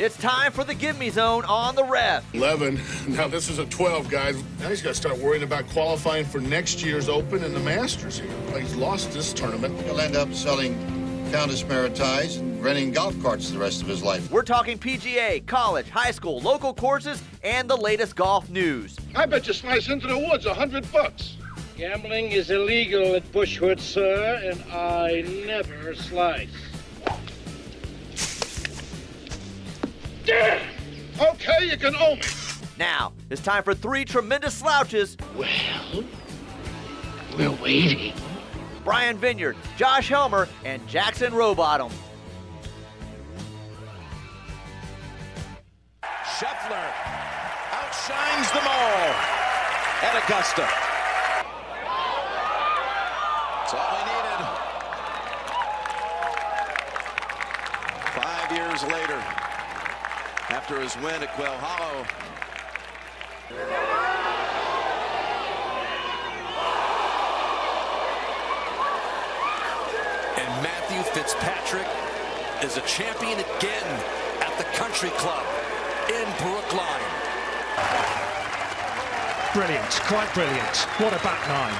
It's time for the Gimme Zone on the ref. 11. Now this is a 12, guys. Now he's got to start worrying about qualifying for next year's Open and the Masters here. He's lost this tournament. He'll end up selling Countess Mara ties and renting golf carts the rest of his life. We're talking PGA, college, high school, local courses, and the latest golf news. I bet you slice into the woods a hundred bucks. Gambling is illegal at Bushwood, sir, and I never slice. Damn! Okay, you can owe me. Now, it's time for three tremendous slouches. Well, we're waiting. Brian Vineyard, Josh Helmer, and Jackson Rowbottom. Scheffler outshines them all at Augusta. That's all he needed. Five years later, after his win at Quail Hollow, and Matthew Fitzpatrick is a champion again at the Country Club in Brookline. Brilliant, quite brilliant. What a back nine.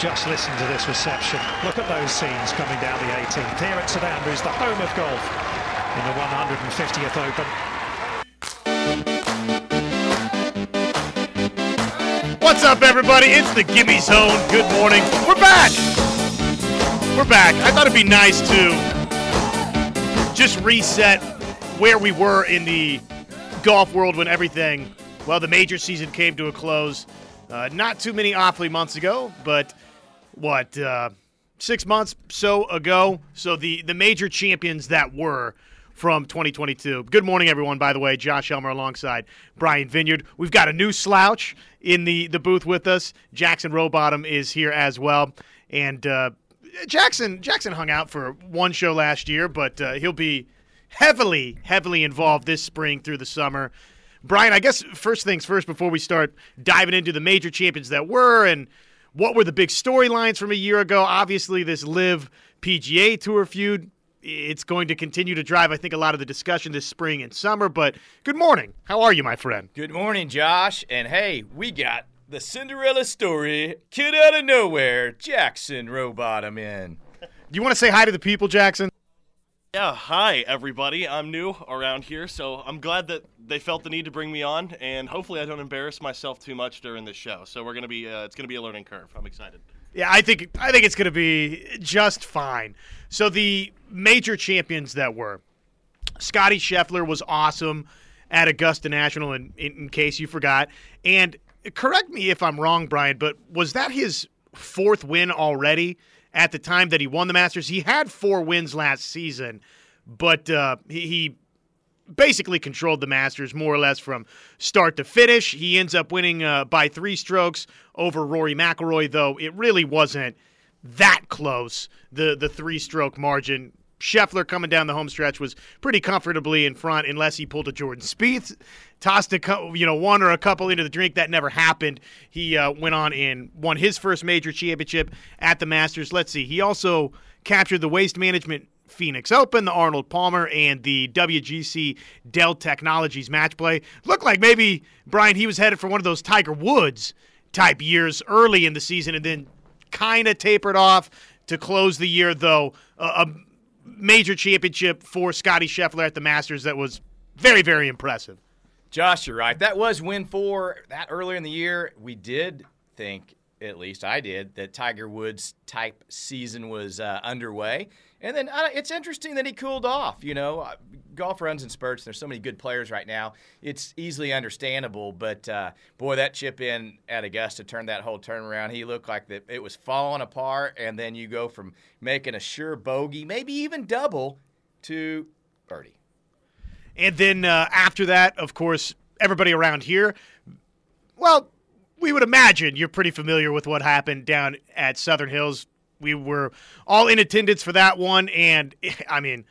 Just listen to this reception. Look at those scenes coming down the 18th. Here at St Andrews, the home of golf in the 150th Open. What's up, everybody? It's the Gimme Zone. Good morning. We're back. We're back. I thought it'd be nice to just reset where we were in the golf world when everything, well, the major season came to a close. Uh, not too many awfully months ago, but what, uh, six months so ago? So the, the major champions that were from 2022. Good morning, everyone, by the way. Josh Elmer alongside Brian Vineyard. We've got a new slouch in the, the booth with us. Jackson Rowbottom is here as well. And uh, Jackson Jackson hung out for one show last year, but uh, he'll be heavily, heavily involved this spring through the summer. Brian, I guess first things first before we start diving into the major champions that were and what were the big storylines from a year ago. Obviously, this LIV PGA Tour feud it's going to continue to drive, I think, a lot of the discussion this spring and summer. But good morning. How are you, my friend? Good morning, Josh. And hey, we got the Cinderella story, kid out of nowhere, Jackson Rowbottom in. Do you want to say hi to the people, Jackson? Yeah, hi everybody. I'm new around here, so I'm glad that they felt the need to bring me on, and hopefully I don't embarrass myself too much during this show. So we're gonna be, uh, it's gonna be a learning curve. I'm excited. Yeah, I think I think it's going to be just fine. So the major champions that were Scotty Scheffler was awesome at Augusta National, in, in, case you forgot. And correct me if I'm wrong, Brian, but was that his fourth win already at the time that he won the Masters? He had four wins last season, but uh, he, he basically controlled the Masters more or less from start to finish. He ends up winning uh, by three strokes over Rory McIlroy, though it really wasn't that close. The the three stroke margin. Scheffler coming down the home stretch was pretty comfortably in front, unless he pulled a Jordan Spieth, tossed a you know one or a couple into the drink. That never happened. He uh, went on and won his first major championship at the Masters. Let's see. He also captured the Waste Management Phoenix Open, the Arnold Palmer, and the WGC Dell Technologies match play. Looked like maybe, Brian, he was headed for one of those Tiger Woods type years early in the season and then kind of tapered off to close the year, though. Uh, a major championship for Scotty Scheffler at the Masters that was very, very impressive. Josh, you're right. That was win four. That earlier in the year, we did think, at least I did, that Tiger Woods type season was uh, underway. And then uh, it's interesting that he cooled off. You know, uh, golf runs in spurts. There's so many good players right now. It's easily understandable. But uh, boy, that chip in at Augusta turned that whole turnaround. He looked like that it was falling apart. And then you go from making a sure bogey, maybe even double, to birdie. And then uh, after that, of course, everybody around here, well, we would imagine you're pretty familiar with what happened down at Southern Hills. We were all in attendance for that one, and I mean,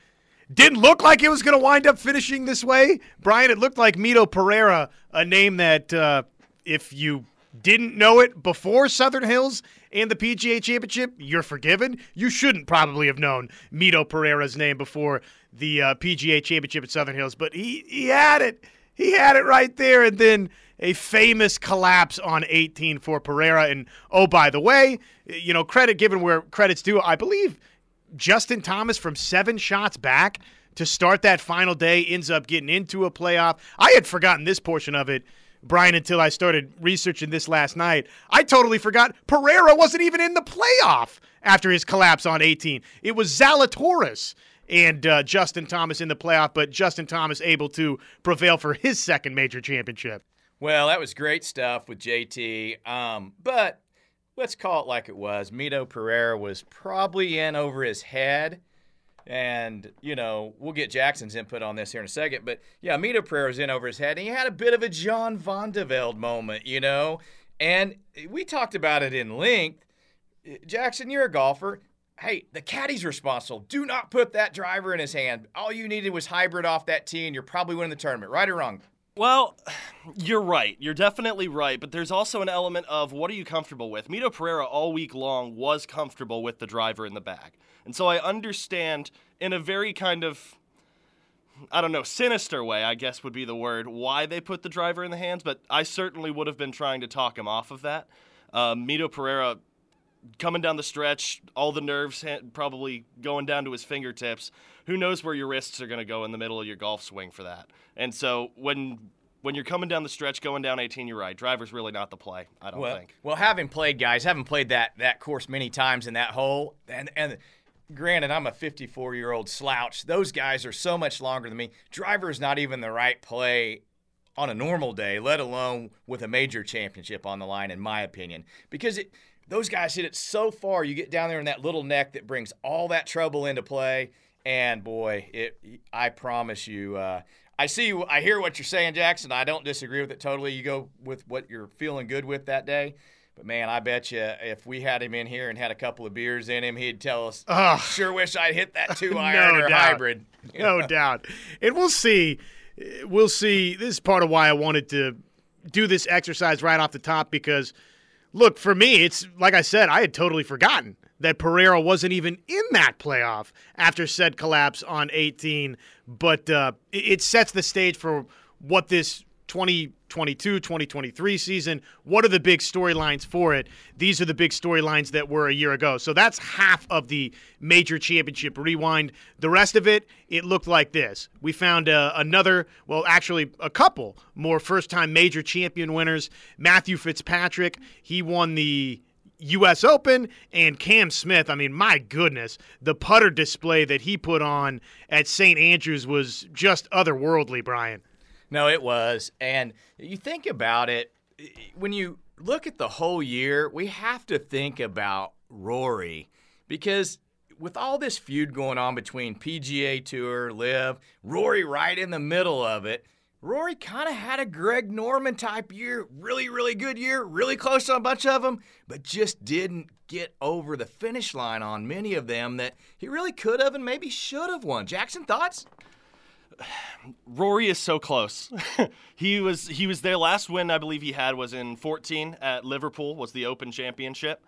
didn't look like it was going to wind up finishing this way. Brian, it looked like Mito Pereira, a name that uh, if you didn't know it before Southern Hills and the PGA Championship, you're forgiven. You shouldn't probably have known Mito Pereira's name before the uh, PGA Championship at Southern Hills, but he he had it. He had it right there, and then a famous collapse on 18 for Pereira. And oh, by the way, you know, credit given where credit's due. I believe Justin Thomas from seven shots back to start that final day ends up getting into a playoff. I had forgotten this portion of it, Brian, until I started researching this last night. I totally forgot Pereira wasn't even in the playoff after his collapse on 18. It was Zalatoris and uh, Justin Thomas in the playoff, but Justin Thomas able to prevail for his second major championship. Well, that was great stuff with JT. Um, but let's call it like it was. Mito Pereira was probably in over his head. And, you know, we'll get Jackson's input on this here in a second. But yeah, Mito Pereira was in over his head. And he had a bit of a Jean Van de Velde moment, you know. And we talked about it in length. Jackson, you're a golfer. Hey, the caddy's responsible. Do not put that driver in his hand. All you needed was hybrid off that tee, and you're probably winning the tournament, right or wrong? Well, you're right. You're definitely right. But there's also an element of what are you comfortable with? Mito Pereira all week long was comfortable with the driver in the bag. And so I understand in a very kind of, I don't know, sinister way, I guess would be the word, why they put the driver in the hands. But I certainly would have been trying to talk him off of that. Um, Mito Pereira coming down the stretch, all the nerves probably going down to his fingertips. Who knows where your wrists are going to go in the middle of your golf swing for that? And so when when you're coming down the stretch, going down 18, you're right. Driver's really not the play. I don't well, think. Well, having played guys, having played that that course many times in that hole, and and granted, I'm a 54 year old slouch. Those guys are so much longer than me. Driver is not even the right play on a normal day, let alone with a major championship on the line, in my opinion, because it those guys hit it so far. You get down there in that little neck that brings all that trouble into play. And boy, it I promise you, uh, I see, I hear what you're saying, Jackson. I don't disagree with it totally. You go with what you're feeling good with that day. But man, I bet you if we had him in here and had a couple of beers in him, he'd tell us, oh, "Sure wish I'd hit that two iron no or doubt. hybrid." no doubt. And we'll see. We'll see. This is part of why I wanted to do this exercise right off the top because – look, for me, it's like I said, I had totally forgotten that Pereira wasn't even in that playoff after said collapse on 18. But uh, it sets the stage for what this 2022 2023 season. What are the big storylines for it? These are the big storylines that were a year ago. So that's half of the major championship rewind. The rest of it, it looked like this. We found uh, another, well, actually, a couple more first time major champion winners. Matthew Fitzpatrick, he won the U.S. Open and Cam Smith. I mean, my goodness, the putter display that he put on at St. Andrews was just otherworldly, Brian. No, it was. And you think about it, when you look at the whole year, we have to think about Rory because with all this feud going on between PGA Tour, LIV, Rory right in the middle of it. Rory kind of had a Greg Norman type year, really, really good year, really close on a bunch of them, but just didn't get over the finish line on many of them that he really could have and maybe should have won. Jackson, thoughts? Rory is so close. he was he was there last win I believe he had was in 14 at Liverpool was the Open Championship,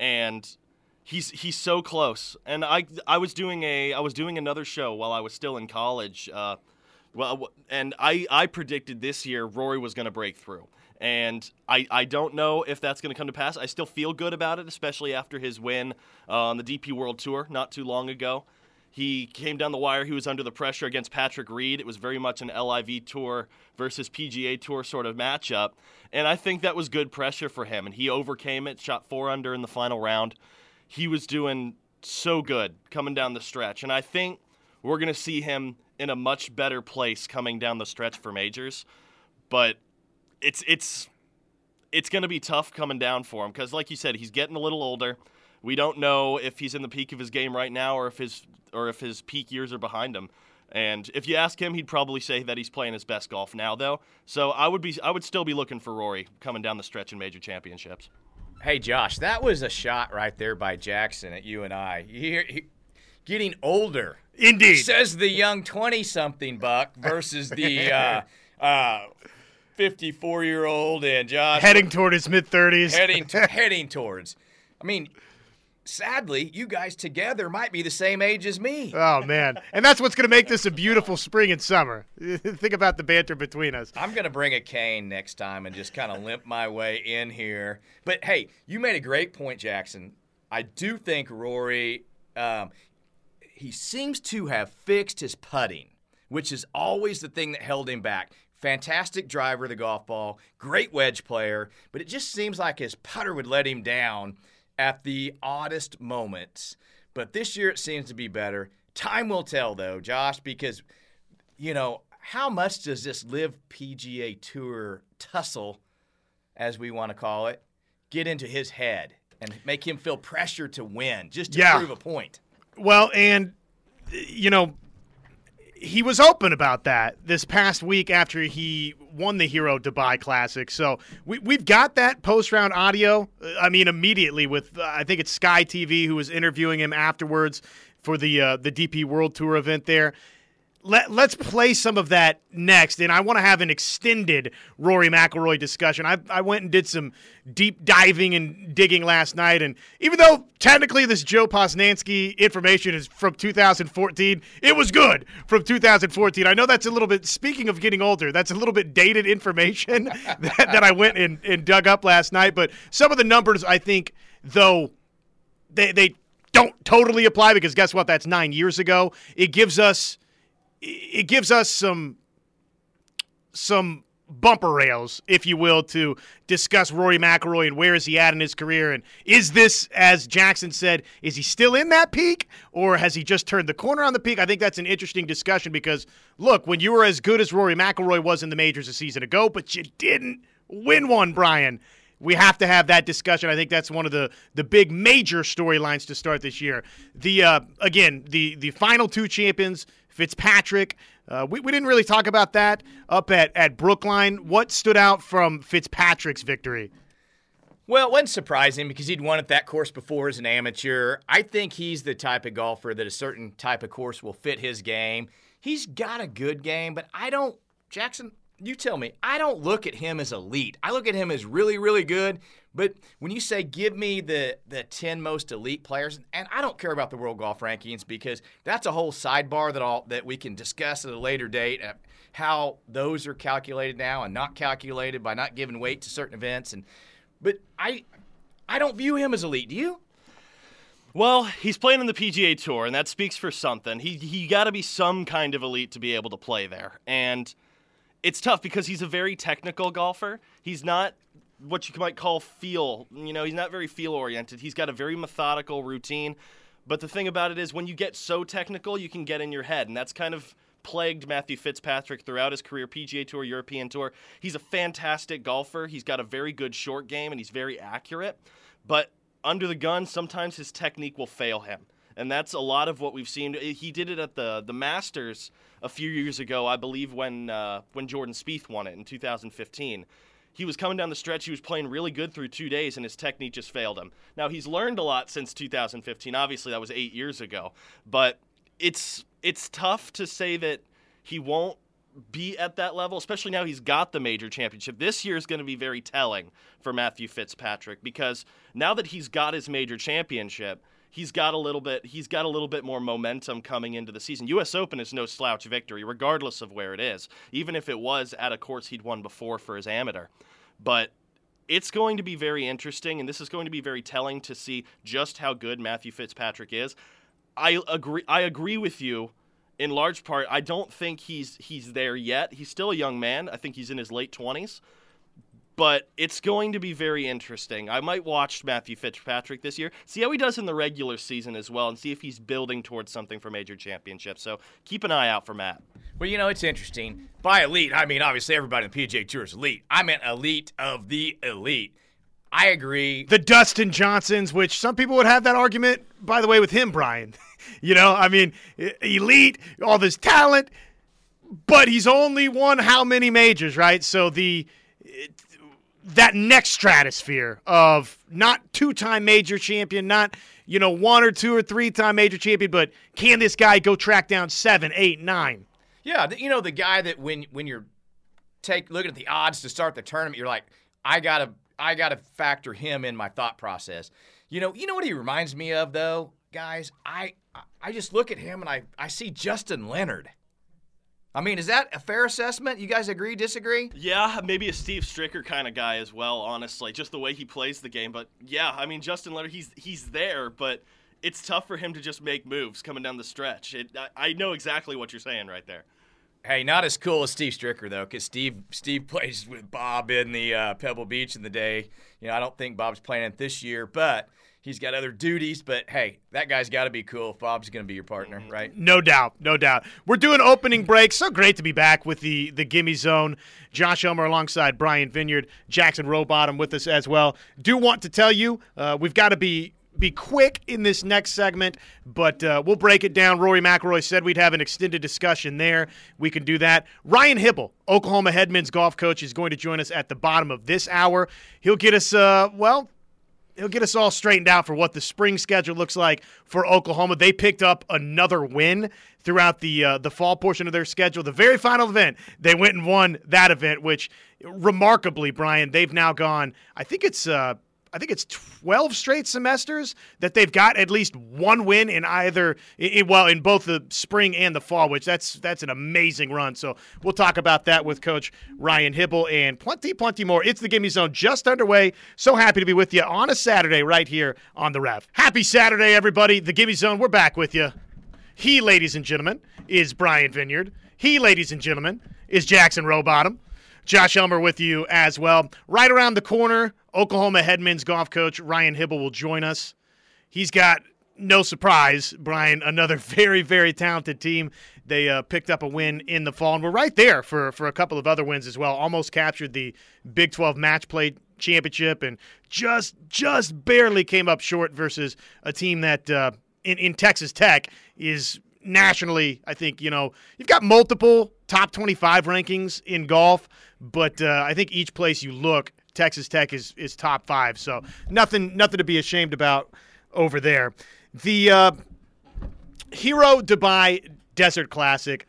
and he's he's so close. And I I was doing a I was doing another show while I was still in college. Uh, well, and I I predicted this year Rory was going to break through. And I, I don't know if that's going to come to pass. I still feel good about it, especially after his win uh, on the DP World Tour not too long ago. He came down the wire. He was under the pressure against Patrick Reed. It was very much an LIV Tour versus PGA Tour sort of matchup. And I think that was good pressure for him. And he overcame it, shot four under in the final round. He was doing so good coming down the stretch. And I think we're going to see him in a much better place coming down the stretch for majors. But it's, it's, it's going to be tough coming down for him because, like you said, he's getting a little older. We don't know if he's in the peak of his game right now or if his or if his peak years are behind him. And if you ask him, he'd probably say that he's playing his best golf now, though. So I would be, I would still be looking for Rory coming down the stretch in major championships. Hey, Josh, that was a shot right there by Jackson at you and I. He, he, getting older, indeed, says the young twenty-something buck versus the uh, uh, 54 year old and Josh Heading toward his mid 30s. heading heading towards. I mean, sadly, you guys together might be the same age as me. Oh man, and that's what's going to make this a beautiful spring and summer. Think about the banter between us. I'm gonna bring a cane next time and just kind of limp my way in here. But hey, you made a great point, Jackson. I do think Rory, um, he seems to have fixed his putting, which is always the thing that held him back. Fantastic driver of the golf ball, great wedge player, but it just seems like his putter would let him down at the oddest moments. But this year it seems to be better. Time will tell, though, Josh, because, you know, how much does this LIV PGA Tour tussle, as we want to call it, get into his head and make him feel pressure to win just to Yeah. prove a point? Well, and you know, he was open about that this past week after he won the Hero Dubai Classic. So we we've got that post round audio. uh, I mean, immediately with uh, I think it's Sky TV who was interviewing him afterwards for the uh, the DP World Tour event there. Let, let's play some of that next, and I want to have an extended Rory McIlroy discussion. I, I went and did some deep diving and digging last night, and even though technically this Joe Posnanski information is from 2014, it was good from 2014. I know that's a little bit, speaking of getting older, that's a little bit dated information that, that I went and, and dug up last night, but some of the numbers I think, though, they, they don't totally apply because guess what? That's nine years ago. It gives us it gives us some some bumper rails, if you will, to discuss Rory McIlroy and where is he at in his career, and is this, as Jackson said, is he still in that peak, or has he just turned the corner on the peak? I think that's an interesting discussion because look, when you were as good as Rory McIlroy was in the majors a season ago, but you didn't win one, Brian. We have to have that discussion. I think that's one of the the big major storylines to start this year. The uh, again, the the final two champions, Fitzpatrick. Uh, we, we didn't really talk about that up at at Brookline. What stood out from Fitzpatrick's victory? Well, it wasn't surprising because he'd won at that course before as an amateur. I think he's the type of golfer that a certain type of course will fit his game. He's got a good game, but I don't, Jackson, you tell me, I don't look at him as elite. I look at him as really, really good. But when you say give me the, the 10 most elite players, and I don't care about the world golf rankings because that's a whole sidebar that all that we can discuss at a later date. How those are calculated now and not calculated by not giving weight to certain events and but I I don't view him as elite. Do you? Well, he's playing in the PGA Tour, and that speaks for something. He he got to be some kind of elite to be able to play there, and it's tough because he's a very technical golfer. He's not what you might call feel. You know, he's not very feel oriented. He's got a very methodical routine. But the thing about it is, when you get so technical, you can get in your head, and that's kind of plagued Matthew Fitzpatrick throughout his career, PGA Tour, European Tour. He's a fantastic golfer. He's got a very good short game, and he's very accurate. But under the gun, sometimes his technique will fail him. And that's a lot of what we've seen. He did it at the the Masters a few years ago, I believe, when uh, when Jordan Spieth won it in 2015. He was coming down the stretch. He was playing really good through two days, and his technique just failed him. Now he's learned a lot since 2015. Obviously, that was eight years ago, but it's it's tough to say that he won't be at that level, especially now he's got the major championship. This year is going to be very telling for Matthew Fitzpatrick because now that he's got his major championship, he's got a little bit he's got a little bit more momentum coming into the season. US Open is no slouch victory regardless of where it is, even if it was at a course he'd won before for his amateur. But it's going to be very interesting and this is going to be very telling to see just how good Matthew Fitzpatrick is. I agree I agree with you in large part, I don't think he's he's there yet. He's still a young man. I think he's in his late twenties. But it's going to be very interesting. I might watch Matthew Fitzpatrick this year, see how he does in the regular season as well, and see if he's building towards something for major championships. So keep an eye out for Matt. Well, you know, it's interesting. By elite, I mean obviously everybody in the PGA Tour is elite. I meant elite of the elite. I agree. The Dustin Johnsons, which some people would have that argument, by the way, with him, Brian. you know, I mean, e- elite, all this talent, but he's only won how many majors, right? So the it, that next stratosphere of not two-time major champion, not you know one or two or three-time major champion, but can this guy go track down seven, eight, nine? Yeah, you know the guy that when when you're take looking at the odds to start the tournament, you're like, I gotta I gotta factor him in my thought process. You know, you know what he reminds me of though, guys. I I just look at him and I I see Justin Leonard. I mean, is that a fair assessment? You guys agree, disagree? Yeah, maybe a Steve Stricker kind of guy as well, honestly, just the way he plays the game. But yeah, I mean, Justin Leonard, he's he's there, but it's tough for him to just make moves coming down the stretch. It, I, I know exactly what you're saying right there. Hey, not as cool as Steve Stricker though, because Steve Steve plays with Bob in the uh, Pebble Beach in the day. You know, I don't think Bob's playing it this year, but he's got other duties. But hey, that guy's got to be cool if Bob's going to be your partner, Mm-hmm. right? No doubt, no doubt. We're doing opening break. So great to be back with the the Gimme Zone. Josh Elmer alongside Brian Vineyard, Jackson Rowbottom with us as well. Do want to tell you, uh, we've got to be be quick in this next segment, but uh, we'll break it down. Rory McIlroy said we'd have an extended discussion there. We can do that. Ryan Hybl, Oklahoma Headman's golf coach, is going to join us at the bottom of this hour. He'll get us, uh, well, he'll get us all straightened out for what the spring schedule looks like for Oklahoma. They picked up another win throughout the uh, the fall portion of their schedule. The very final event, they went and won that event, which remarkably, Brian, they've now gone. I think it's. Uh, I think it's 12 straight semesters that they've got at least one win in either, i well, in both the spring and the fall, which that's that's an amazing run. So we'll talk about that with Coach Ryan Hybl and plenty, plenty more. It's the Gimme Zone just underway. So happy to be with you on a Saturday right here on the Rev. Happy Saturday, everybody. The Gimme Zone, we're back with you. He, ladies and gentlemen, is Brian Vineyard. He, ladies and gentlemen, is Jackson Rowbottom. Josh Elmer with you as well. Right around the corner, Oklahoma Headman's golf coach Ryan Hybl will join us. He's got no surprise, Brian, another very, very talented team. They uh, picked up a win in the fall, and we're right there for, for a couple of other wins as well. Almost captured the Big 12 match play championship and just just barely came up short versus a team that uh, in, in Texas Tech is nationally, I think, you know, you've got multiple top 25 rankings in golf, but uh, I think each place you look, Texas Tech is is top five. So nothing nothing to be ashamed about over there. The uh, Hero Dubai Desert Classic.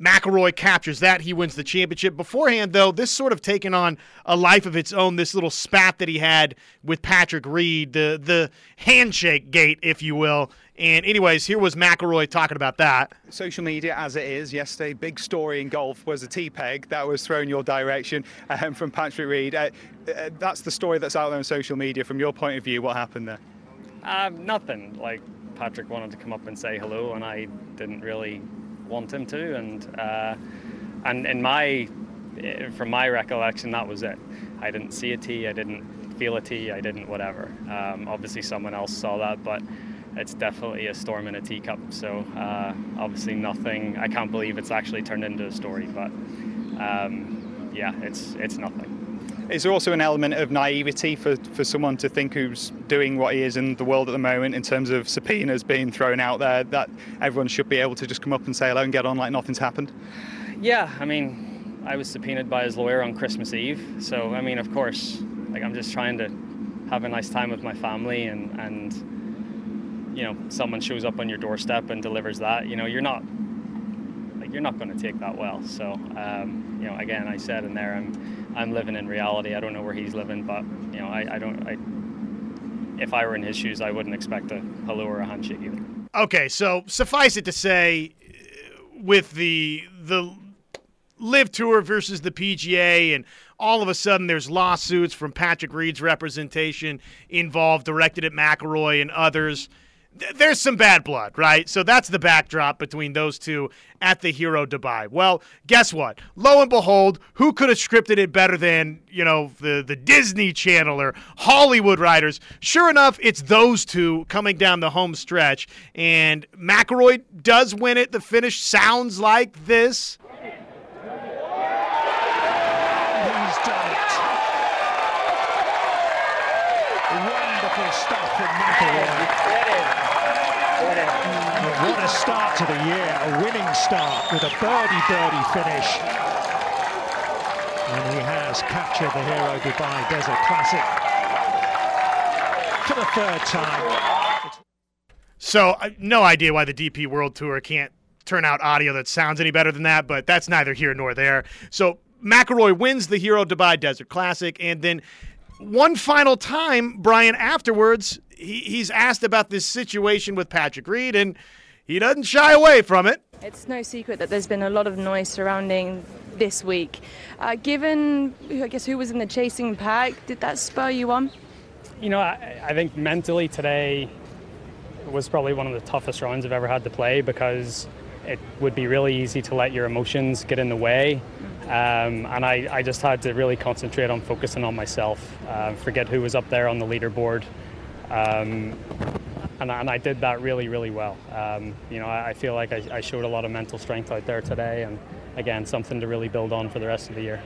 McIlroy captures that. He wins the championship. Beforehand, though, this sort of taken on a life of its own. This little spat that he had with Patrick Reed, the the handshake gate, if you will. And anyways, here was McIlroy talking about that. Social media, as it is, yesterday, big story in golf was a tee peg that was thrown your direction um, from Patrick Reed. Uh, uh, that's the story that's out there on social media. From your point of view, what happened there? Um, nothing. Like Patrick wanted to come up and say hello, and I didn't really want him to. And uh, and in my, eh, from my recollection, that was it. I didn't see a tee. I didn't feel a tee. I didn't whatever. Um, obviously, someone else saw that, but it's definitely a storm in a teacup. So uh, obviously, nothing. I can't believe it's actually turned into a story, but um, yeah, it's it's nothing. Is there also an element of naivety for, for someone to think who's doing what he is in the world at the moment in terms of subpoenas being thrown out there that everyone should be able to just come up and say hello and get on like nothing's happened? Yeah, I mean, I was subpoenaed by his lawyer on Christmas Eve, so I mean, of course, like I'm just trying to have a nice time with my family, and and you know, someone shows up on your doorstep and delivers that, you know, you're not like you're not going to take that well. So, um, you know, again, I said in there, I'm I'm living in reality. I don't know where he's living, but you know, I, I don't. I, if I were in his shoes, I wouldn't expect a hello or a handshake either. Okay, so suffice it to say, with the the LIV tour versus the PGA, and all of a sudden there's lawsuits from Patrick Reed's representation involved, directed at McIlroy and others. Th- There's some bad blood, right? So that's the backdrop between those two at the Hero Dubai. Well, guess what? Lo and behold, who could have scripted it better than, you know, the, the Disney Channel or Hollywood writers? Sure enough, it's those two coming down the home stretch. And McIlroy does win it. The finish sounds like this. He's done it. Wonderful stuff from McIlroy. What a start to the year, a winning start with a birdie birdie finish. And he has captured the Hero Dubai Desert Classic for the third time. So, uh, no idea why the DP World Tour can't turn out audio that sounds any better than that, but that's neither here nor there. So, McIlroy wins the Hero Dubai Desert Classic, and then one final time, Brian, afterwards, he, he's asked about this situation with Patrick Reed, and he doesn't shy away from it. It's no secret that there's been a lot of noise surrounding this week. Uh, given, I guess, who was in the chasing pack, did that spur you on? You know, I, I think mentally today was probably one of the toughest rounds I've ever had to play because it would be really easy to let your emotions get in the way. Um, and I, I, just had to really concentrate on focusing on myself, uh, forget who was up there on the leaderboard. Um, and, and, I did that really, really well. Um, you know, I, I feel like I, I, showed a lot of mental strength out there today, and again, something to really build on for the rest of the year.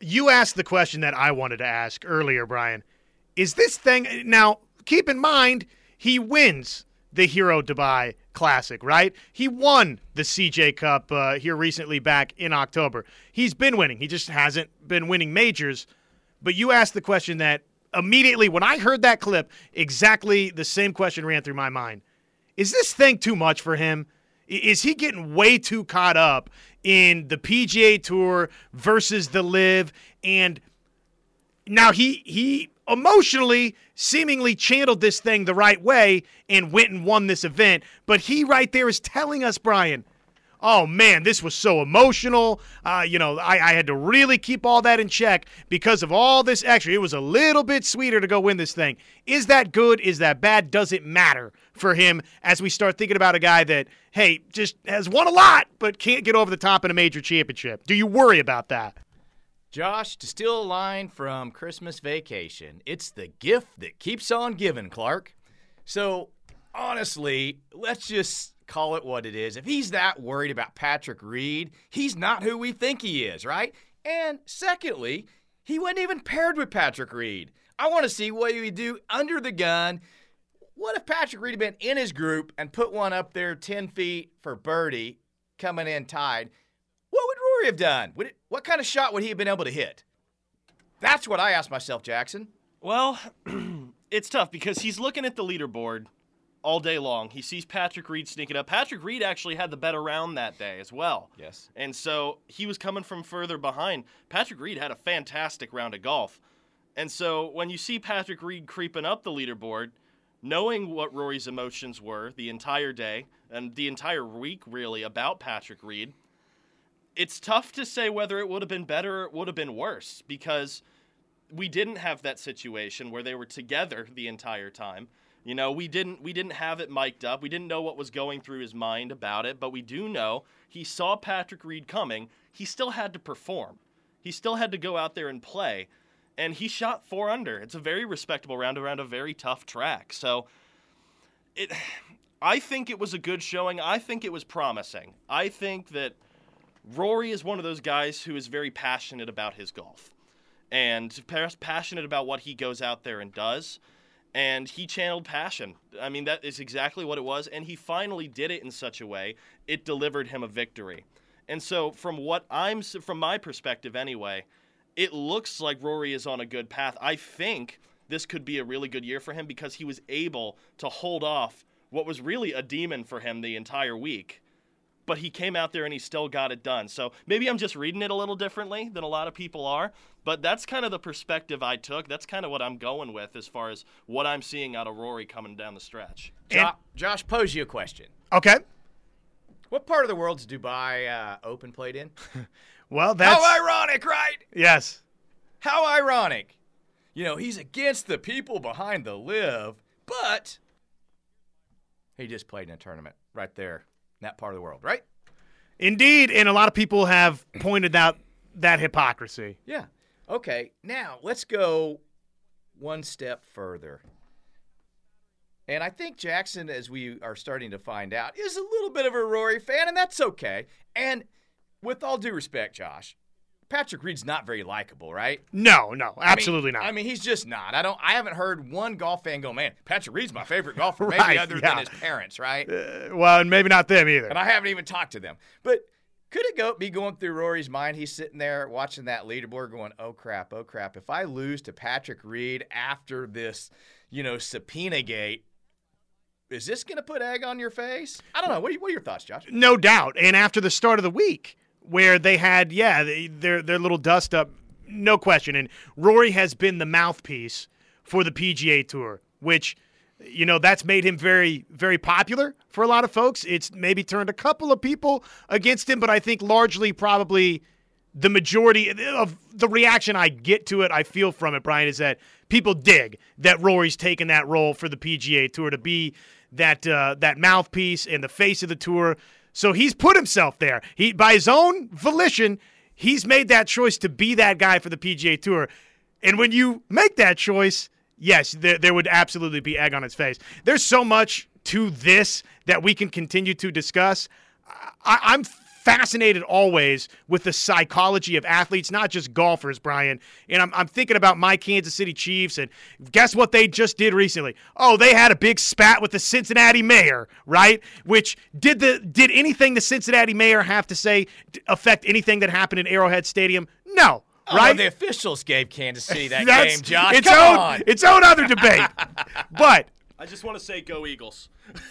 You asked the question that I wanted to ask earlier, Brian. Is this thing now? Keep in mind, he wins the Hero Dubai Classic, right? He won the CJ Cup uh, here recently back in October. He's been winning. He just hasn't been winning majors. But you asked the question that immediately when I heard that clip, exactly the same question ran through my mind. Is this thing too much for him? Is he getting way too caught up in the PGA Tour versus the LIV? And now he he emotionally seemingly channeled this thing the right way and went and won this event. But he right there is telling us, Brian, oh man, this was so emotional. Uh, you know, I, I, had to really keep all that in check because of all this extra. It was a little bit sweeter to go win this thing. Is that good? Is that bad? Does it matter for him as we start thinking about a guy that, hey, just has won a lot but can't get over the top in a major championship? Do you worry about that? Josh, to steal a line from Christmas Vacation, it's the gift that keeps on giving, Clark. So, honestly, let's just call it what it is. If he's that worried about Patrick Reed, he's not who we think he is, right? And secondly, he wasn't even paired with Patrick Reed. I want to see what he would do under the gun. What if Patrick Reed had been in his group and put one up there 10 feet for birdie coming in tied? Have done? It, what kind of shot would he have been able to hit? That's what I asked myself, Jackson. Well, it's tough because he's looking at the leaderboard all day long. He sees Patrick Reed sneaking up. Patrick Reed actually had the better round that day as well. Yes. And so he was coming from further behind. Patrick Reed had a fantastic round of golf. And so when you see Patrick Reed creeping up the leaderboard, knowing what Rory's emotions were the entire day and the entire week really about Patrick Reed – it's tough to say whether it would have been better or it would have been worse because we didn't have that situation where they were together the entire time. You know, we didn't we didn't have it mic'd up. We didn't know what was going through his mind about it, but we do know he saw Patrick Reed coming. He still had to perform. He still had to go out there and play. And he shot 4 under. It's a very respectable round around a very tough track. So it I think it was a good showing. I think it was promising. I think that Rory is one of those guys who is very passionate about his golf and passionate about what he goes out there and does. And he channeled passion. I mean, that is exactly what it was. And he finally did it in such a way, it delivered him a victory. And so, from what I'm, from my perspective anyway, it looks like Rory is on a good path. I think this could be a really good year for him because he was able to hold off what was really a demon for him the entire week but he came out there and he still got it done. So maybe I'm just reading it a little differently than a lot of people are, but that's kind of the perspective I took. That's kind of what I'm going with as far as what I'm seeing out of Rory coming down the stretch. Jo- Josh, pose you a question. Okay. What part of the world's Dubai uh, Open played in? well, that's how ironic, right? Yes. How ironic. You know, he's against the people behind the LIV, but he just played in a tournament right there that part of the world, right? Indeed, and a lot of people have pointed out that hypocrisy. Yeah. Okay, now let's go one step further. And I think Jackson, as we are starting to find out, is a little bit of a Rory fan, and that's okay. And with all due respect, Josh, Patrick Reed's not very likable, right? No, no, absolutely I mean, not. I mean, he's just not. I don't. I haven't heard one golf fan go, "Man, Patrick Reed's my favorite golfer," maybe Right, other yeah. than his parents, right? Uh, well, and maybe not them either. And I haven't even talked to them. But could it go be going through Rory's mind? He's sitting there watching that leaderboard, going, "Oh crap, oh crap! If I lose to Patrick Reed after this, you know, subpoena gate." Is this going to put egg on your face? I don't know. What are, what are your thoughts, Josh? No doubt. And after the start of the week, where they had yeah they, their their little dust up, no question. And Rory has been the mouthpiece for the PGA Tour, which you know that's made him very very popular for a lot of folks. It's maybe turned a couple of people against him, but I think largely probably the majority of the reaction I get to it, I feel from it, Brian, is that people dig that Rory's taken that role for the PGA Tour to be that uh, that mouthpiece and the face of the tour. So he's put himself there. He by his own volition, he's made that choice to be that guy for the PGA Tour. And when you make that choice, yes, there, there would absolutely be egg on its face. There's so much to this that we can continue to discuss. I, I'm fascinated always with the psychology of athletes, not just golfers, Brian. And I'm, I'm thinking about my Kansas City Chiefs, and guess what they just did recently? Oh, they had a big spat with the Cincinnati mayor, right? Which did the did anything the Cincinnati mayor have to say affect anything that happened in Arrowhead Stadium? No. Oh, Right? the officials gave Kansas City that That's game, Josh. Its Come own, on. its own other debate. but I just want to say, go Eagles.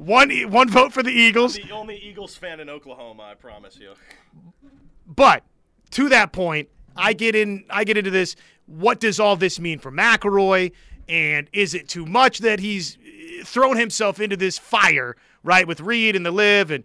one one vote for the Eagles. the only Eagles fan in Oklahoma, I promise you. But to that point, I get in. I get into this. What does all this mean for McIlroy? And is it too much that he's eh, thrown himself into this fire, right, with Reed and the LIV and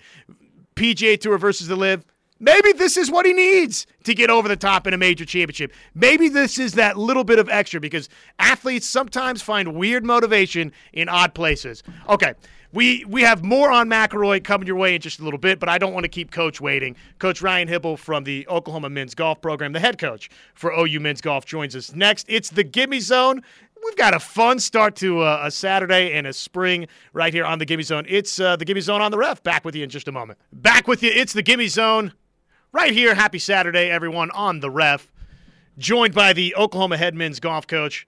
PGA Tour versus the LIV? Maybe this is what he needs to get over the top in a major championship. Maybe this is that little bit of extra because athletes sometimes find weird motivation in odd places. Okay, we we have more on McIlroy coming your way in just a little bit, but I don't want to keep Coach waiting. Coach Ryan Hybl from the Oklahoma men's golf program, the head coach for OU men's golf, joins us next. It's the Gimme Zone. We've got a fun start to a, a Saturday and a spring right here on the Gimme Zone. It's uh, the Gimme Zone on the ref. Back with you in just a moment. Back with you. It's the Gimme Zone right here. Happy Saturday, everyone, on the ref. Joined by the Oklahoma head men's golf coach,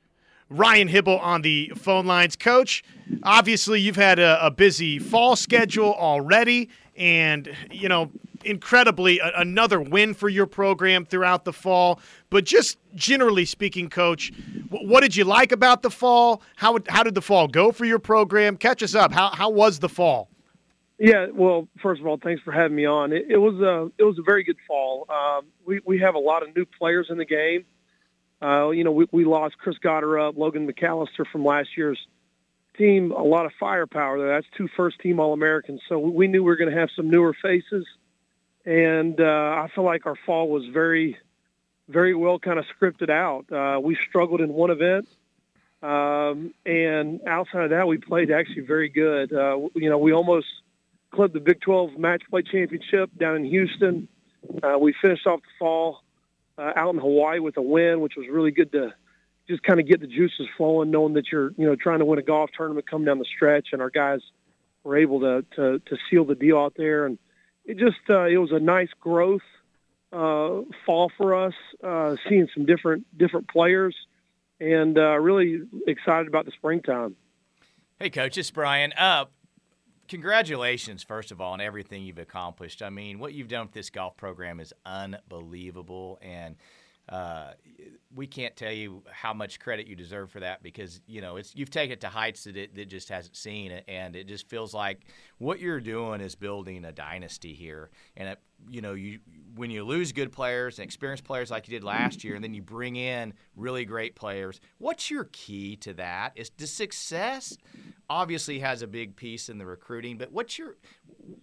Ryan Hybl, on the phone lines. Coach, obviously, you've had a, a busy fall schedule already, and, you know, incredibly a, another win for your program throughout the fall. But just generally speaking, Coach, wh- what did you like about the fall? How, how did the fall go for your program? Catch us up. How, how was the fall? Yeah, well, first of all, thanks for having me on. It, it was a it was a very good fall. Um, we we have a lot of new players in the game. Uh, you know, we, we lost Chris Gotterup, Logan McAllister from last year's team. A lot of firepower there. That's two first team All Americans. So we, we knew we were going to have some newer faces, and uh, I feel like our fall was very, very well kind of scripted out. Uh, we struggled in one event. Um, and outside of that, we played actually very good. Uh, you know, we almost clipped the Big 12 match play championship down in Houston. Uh, we finished off the fall uh, out in Hawaii with a win, which was really good to just kind of get the juices flowing, knowing that you're, you know, trying to win a golf tournament come down the stretch, and our guys were able to to, to seal the deal out there. And it just uh, it was a nice growth uh, fall for us, uh, seeing some different different players, and uh, really excited about the springtime. Hey, Coach, it's Brian. Uh, congratulations, first of all, on everything you've accomplished. I mean, what you've done with this golf program is unbelievable, and uh, we can't tell you how much credit you deserve for that because you know it's you've taken it to heights that it, that just hasn't seen, and it just feels like what you're doing is building a dynasty here. And it, you know, you when you lose good players and experienced players like you did last year, and then you bring in really great players, what's your key to that? Is the success obviously has a big piece in the recruiting, but what's your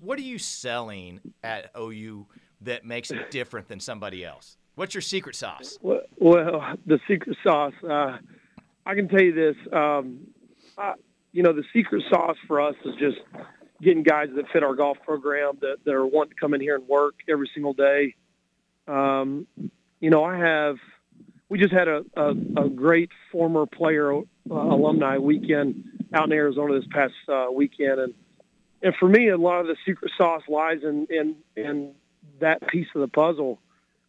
what are you selling at OU that makes it different than somebody else? What's your secret sauce? Well, well the secret sauce. Uh, I can tell you this. Um, I, you know, the secret sauce for us is just getting guys that fit our golf program that, that are wanting to come in here and work every single day. Um, you know, I have. We just had a, a, a great former player uh, alumni weekend out in Arizona this past uh, weekend, and and for me, a lot of the secret sauce lies in in in that piece of the puzzle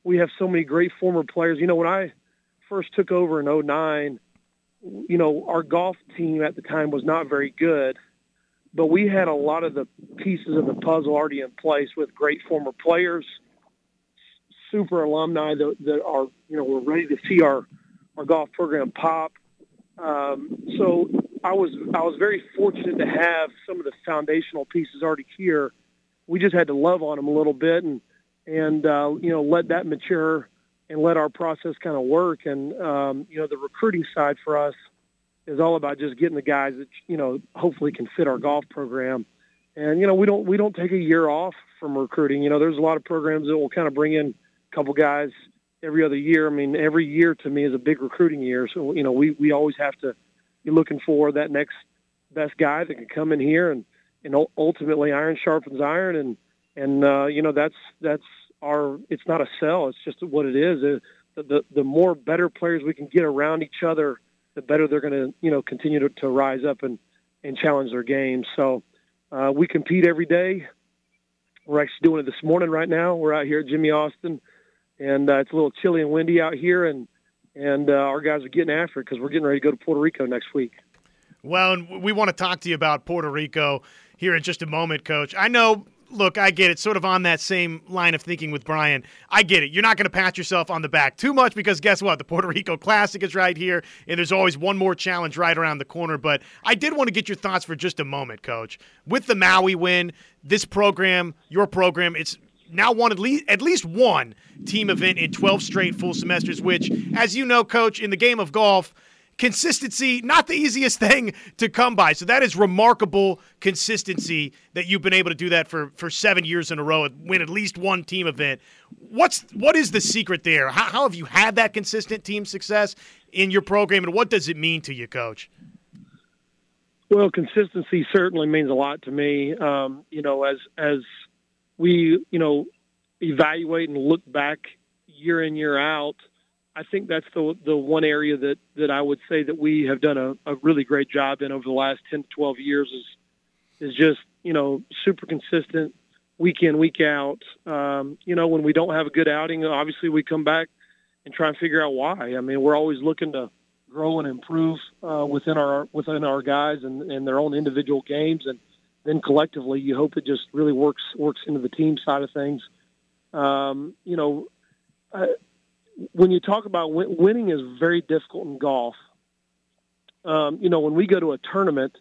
we have so many great former players. You know, when I first took over in 09, you know, our golf team at the time was not very good, but we had a lot of the pieces of the puzzle already in place with great former players, super alumni that, that are, you know, we're ready to see our, our golf program pop. Um, so I was, I was very fortunate to have some of the foundational pieces already here we just had to love on them a little bit and and uh, you know let that mature and let our process kind of work. And um, you know, the recruiting side for us is all about just getting the guys that you know hopefully can fit our golf program. And you know, we don't we don't take a year off from recruiting. You know, there's a lot of programs that will kind of bring in a couple guys every other year. I mean, every year to me is a big recruiting year. So you know, we we always have to be looking for that next best guy that can come in here and and ultimately iron sharpens iron and and uh, you know that's that's our it's not a sell it's just what it is. Uh, the, the the more better players we can get around each other the better they're going to you know continue to, to rise up and and challenge their game. So uh, we compete every day. We're actually doing it this morning right now. We're out here at Jimmy Austin and uh, it's a little chilly and windy out here and and uh, our guys are getting after it because we're getting ready to go to Puerto Rico next week. Well, and we want to talk to you about Puerto Rico here in just a moment, Coach. I know look, I get it. Sort of on that same line of thinking with Brian. I get it. You're not going to pat yourself on the back too much because guess what? The Puerto Rico Classic is right here, and there's always one more challenge right around the corner. But I did want to get your thoughts for just a moment, Coach. With the Maui win, this program, your program, it's now won at least at least one team event in 12 straight full semesters. Which, as you know, Coach, in the game of golf consistency not the easiest thing to come by. So that is remarkable consistency that you've been able to do that for for seven years in a row, win at least one team event. What's what is the secret there? How, how have you had that consistent team success in your program, and what does it mean to you, Coach? Well, consistency certainly means a lot to me. Um, you know, as as we you know evaluate and look back year in year out I think that's the the one area that that I would say that we have done a, a really great job in over the last 10 to 12 years is is just you know super consistent week in week out. Um, you know when we don't have a good outing, obviously we come back and try and figure out why. I mean we're always looking to grow and improve uh, within our within our guys and, and their own individual games, and then collectively you hope it just really works works into the team side of things. Um, you know. I, when you talk about win- winning is very difficult in golf. Um, you know, when we go to a tournament,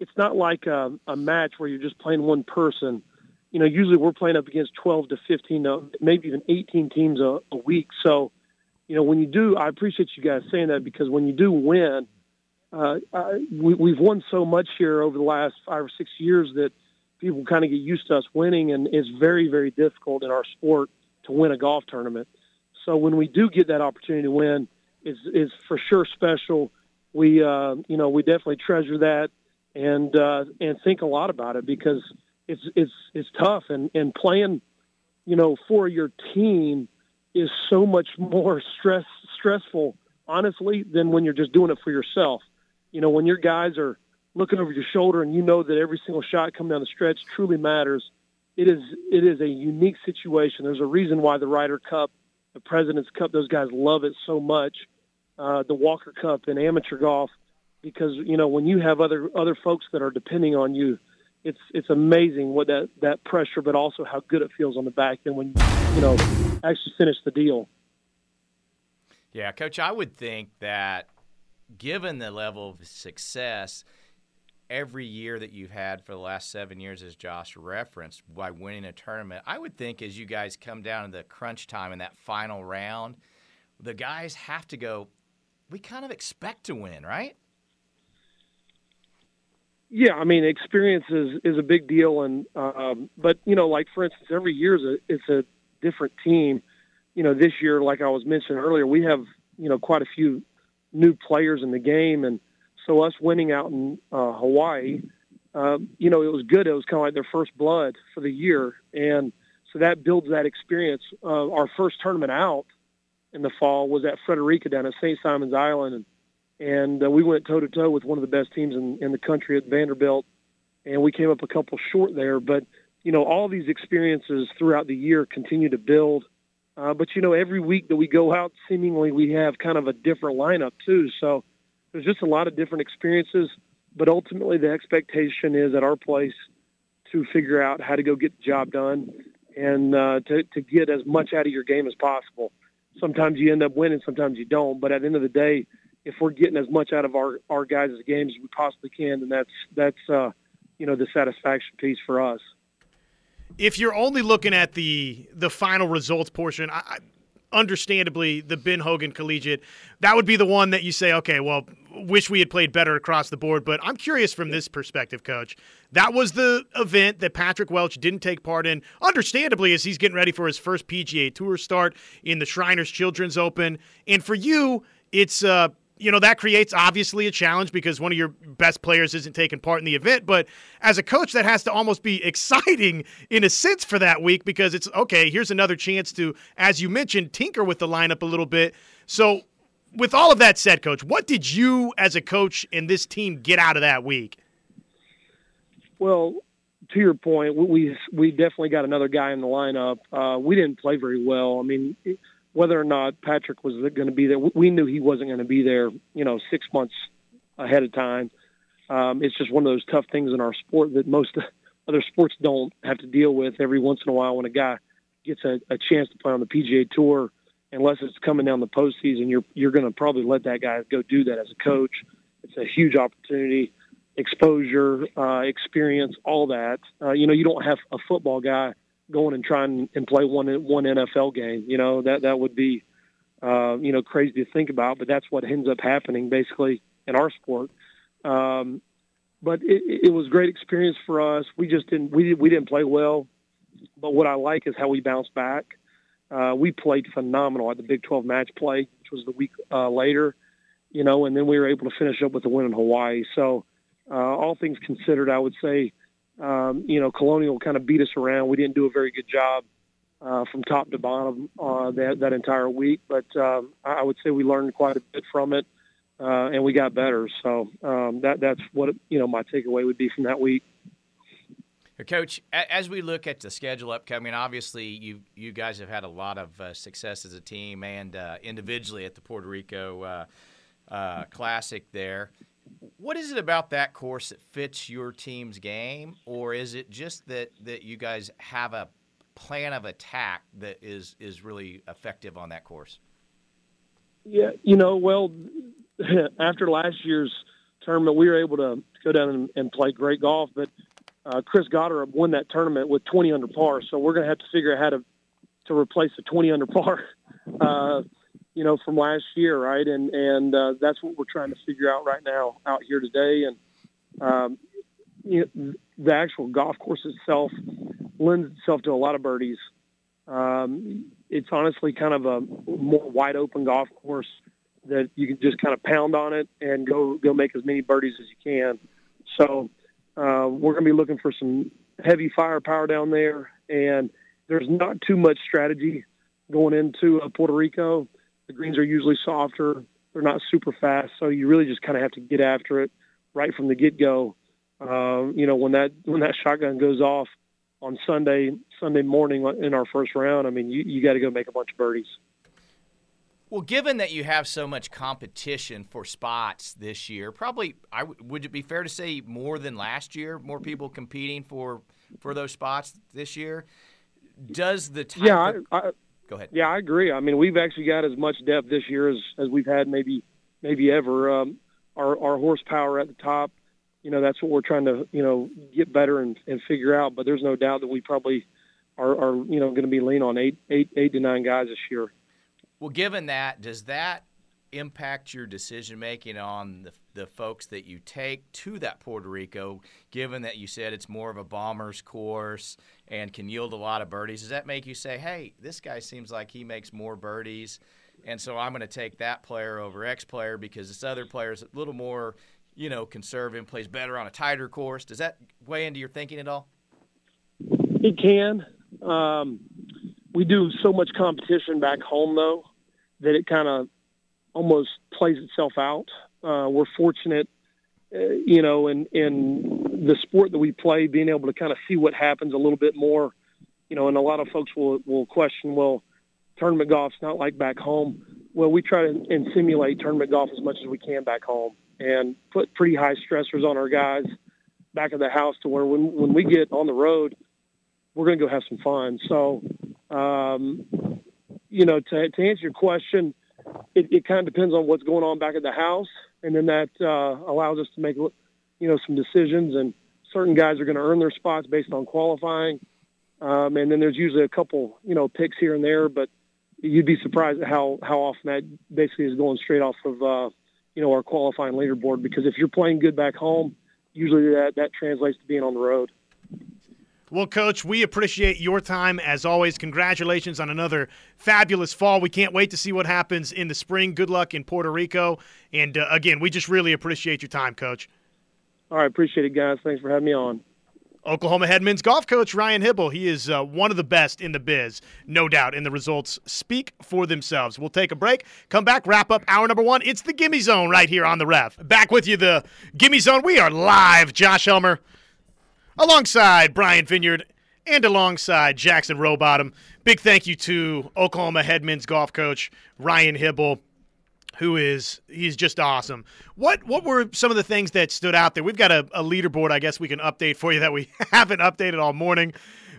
it's not like a, a match where you're just playing one person. You know, usually we're playing up against 12 to 15, uh, maybe even 18 teams a, a week. So, you know, when you do, I appreciate you guys saying that because when you do win, uh, I, we, we've won so much here over the last five or six years that people kind of get used to us winning, and it's very, very difficult in our sport to win a golf tournament. So when we do get that opportunity to win, is is for sure special. We uh, you know we definitely treasure that and uh, and think a lot about it because it's it's it's tough and and playing you know for your team is so much more stress stressful honestly than when you're just doing it for yourself. You know when your guys are looking over your shoulder and you know that every single shot coming down the stretch truly matters. It is it is a unique situation. There's a reason why the Ryder Cup the President's Cup. Those guys love it so much. Uh, the Walker Cup in amateur golf, because you know when you have other other folks that are depending on you, it's it's amazing what that that pressure, but also how good it feels on the back end when you know actually finish the deal. Yeah, coach, I would think that given the level of success every year that you've had for the last seven years, as Josh referenced, by winning a tournament, I would think as you guys come down to the crunch time in that final round, the guys have to go. We kind of expect to win, right? Yeah, I mean, experience is, is a big deal, and um, but you know, like for instance, every year a, it's a different team. You know, this year, like I was mentioning earlier, we have you know quite a few new players in the game, and so us winning out in uh, Hawaii, um, you know, it was good. It was kind of like their first blood for the year, and so that builds that experience. Uh, our first tournament out in the fall was at Frederica down at St. Simon's Island, and and uh, we went toe to toe with one of the best teams in, in the country at Vanderbilt, and we came up a couple short there. But you know, all these experiences throughout the year continue to build. Uh, but you know, every week that we go out, seemingly we have kind of a different lineup too. So there's just a lot of different experiences, but ultimately the expectation is at our place to figure out how to go get the job done and uh, to, to get as much out of your game as possible. Sometimes you end up winning, sometimes you don't. But at the end of the day, if we're getting as much out of our, our guys' games as we possibly can, then that's that's uh, you know the satisfaction piece for us. if you're only looking at the the final results portion, I, understandably the Ben Hogan Collegiate, that would be the one that you say, okay, well, wish we had played better across the board. But I'm curious from this perspective, Coach. That was the event that Patrick Welch didn't take part in, understandably, as he's getting ready for his first PGA Tour start in the Shriners Children's Open. And for you, it's uh, you know that creates obviously a challenge because one of your best players isn't taking part in the event. But as a coach that has to almost be exciting in a sense for that week because it's okay here's another chance to as you mentioned tinker with the lineup a little bit. So with all of that said coach what did you as a coach and this team get out of that week? Well to your point we we definitely got another guy in the lineup. Uh, we didn't play very well. I mean it, whether or not Patrick was going to be there, we knew he wasn't going to be there, you know, six months ahead of time. Um, it's just one of those tough things in our sport that most other sports don't have to deal with every once in a while when a guy gets a, a chance to play on the PGA Tour. Unless it's coming down the postseason, you're you're going to probably let that guy go do that as a coach. It's a huge opportunity, exposure, uh, experience, all that. Uh, you know, you don't have a football guy going and trying and play one one NFL game. You know that that would be uh, you know crazy to think about, but that's what ends up happening basically in our sport. Um, but it, it was great experience for us. We just didn't we we didn't play well, but what I like is how we bounced back. Uh, we played phenomenal at the Big 12 match play, which was the week uh, later, you know, and then we were able to finish up with a win in Hawaii. So, uh, all things considered, I would say um, you know, Colonial kind of beat us around. We didn't do a very good job uh, from top to bottom uh, that that entire week, but um, I would say we learned quite a bit from it, uh, and we got better. So um, that that's what you know my takeaway would be from that week. Coach, as we look at the schedule upcoming, obviously you you guys have had a lot of uh, success as a team and uh, individually at the Puerto Rico uh, uh Classic there what is it about that course that fits your team's game, or is it just that that you guys have a plan of attack that is is really effective on that course? Yeah, you know, well, after last year's tournament, we were able to go down and, and play great golf, but uh, Chris Gotterup won that tournament with 20 under par, so we're going to have to figure out how to to replace the 20 under par. Uh, you know, from last year, right? And and uh, that's what we're trying to figure out right now out here today. And um, you know, the actual golf course itself lends itself to a lot of birdies. Um, it's honestly kind of a more wide open golf course that you can just kind of pound on it and go go make as many birdies as you can. So uh, we're going to be looking for some heavy firepower down there, and there's not too much strategy going into uh, Puerto Rico. The greens are usually softer. They're not super fast, so you really just kind of have to get after it right from the get go. Uh, you know, when that when that shotgun goes off on Sunday Sunday morning in our first round, I mean, you, you got to go make a bunch of birdies. Well, given that you have so much competition for spots this year, probably I w- would it be fair to say more than last year? More people competing for for those spots this year. Does the type yeah, of, I, I, Go ahead. Yeah, I agree. I mean, we've actually got as much depth this year as, as we've had maybe maybe ever. Um, our our horsepower at the top, you know, that's what we're trying to you know get better and, and figure out. But there's no doubt that we probably are, are you know going to be lean on eight eight eight to nine guys this year. Well, given that, does that impact your decision making on the, the folks that you take to that Puerto Rico, given that you said it's more of a bomber's course and can yield a lot of birdies? Does that make you say, hey, this guy seems like he makes more birdies, and so I'm going to take that player over X player because this other player is a little more, you know, conservative, plays better on a tighter course? Does that weigh into your thinking at all? It can. Um, we do so much competition back home, though, that it kind of almost plays itself out. Uh, we're fortunate, uh, you know, in in the sport that we play, being able to kind of see what happens a little bit more, you know. And a lot of folks will will question, well, tournament golf's not like back home. Well, we try to and simulate tournament golf as much as we can back home, and put pretty high stressors on our guys back at the house to where when when we get on the road, we're going to go have some fun. So, um, you know, to to answer your question it, it kind of depends on what's going on back at the house, and then that uh, allows us to make you know some decisions. And certain guys are going to earn their spots based on qualifying. um, and then there's usually a couple, you know, picks here and there. But you'd be surprised at how how often that basically is going straight off of uh, you know our qualifying leaderboard. Because if you're playing good back home, usually that that translates to being on the road. Well, Coach, we appreciate your time as always. Congratulations on another fabulous fall. We can't wait to see what happens in the spring. Good luck in Puerto Rico. And uh, again, we just really appreciate your time, Coach. All right, appreciate it, guys. Thanks for having me on. Oklahoma head men's golf coach Ryan Hybl. He is uh, one of the best in the biz, no doubt, and the results speak for themselves. We'll take a break, come back, wrap up hour number one. It's the Gimme Zone right here on the Rev. Back with you, the Gimme Zone. We are live. Josh Helmer alongside Brian Vineyard and alongside Jackson Rowbottom. Big thank you to Oklahoma head men's golf coach Ryan Hybl, who is he's just awesome. What what were some of the things that stood out there? We've got a, a leaderboard, I guess we can update for you that we haven't updated all morning.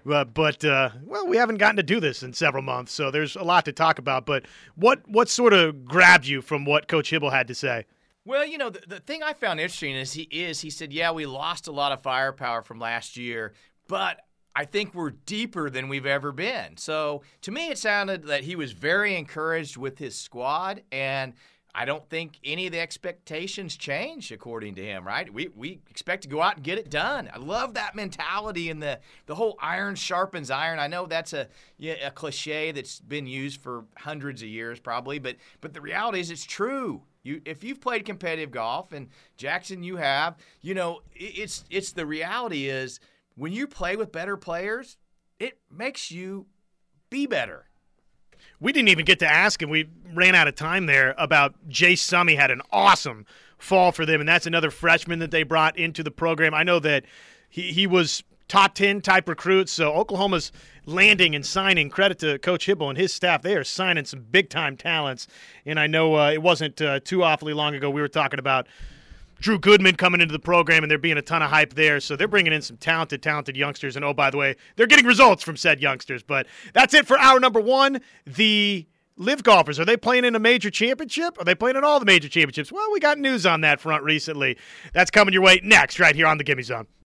Uh, but uh, well, we haven't gotten to do this in several months, so there's a lot to talk about. But what what sort of grabbed you from what Coach Hybl had to say? Well, you know, the, the thing I found interesting is he is he said, yeah, we lost a lot of firepower from last year, but I think we're deeper than we've ever been. So to me, it sounded that he was very encouraged with his squad, and I don't think any of the expectations change according to him. Right? We we expect to go out and get it done. I love that mentality and the the whole iron sharpens iron. I know that's a a cliche that's been used for hundreds of years probably, but but the reality is it's true. You, if you've played competitive golf, and Jackson, you have, you know, it's it's the reality is when you play with better players, it makes you be better. We didn't even get to ask and We ran out of time there about Jase Summy had an awesome fall for them, and that's another freshman that they brought into the program. I know that he, he was top 10 type recruits. So Oklahoma's landing and signing. Credit to Coach Hybl and his staff. They are signing some big time talents. And I know uh, it wasn't uh, too awfully long ago we were talking about Drew Goodman coming into the program and there being a ton of hype there. So they're bringing in some talented, talented youngsters. And oh, by the way, they're getting results from said youngsters. But that's it for hour number one. The LIV golfers are they playing in a major championship are they playing in all the major championships well we got news on that front recently that's coming your way next right here on the gimme zone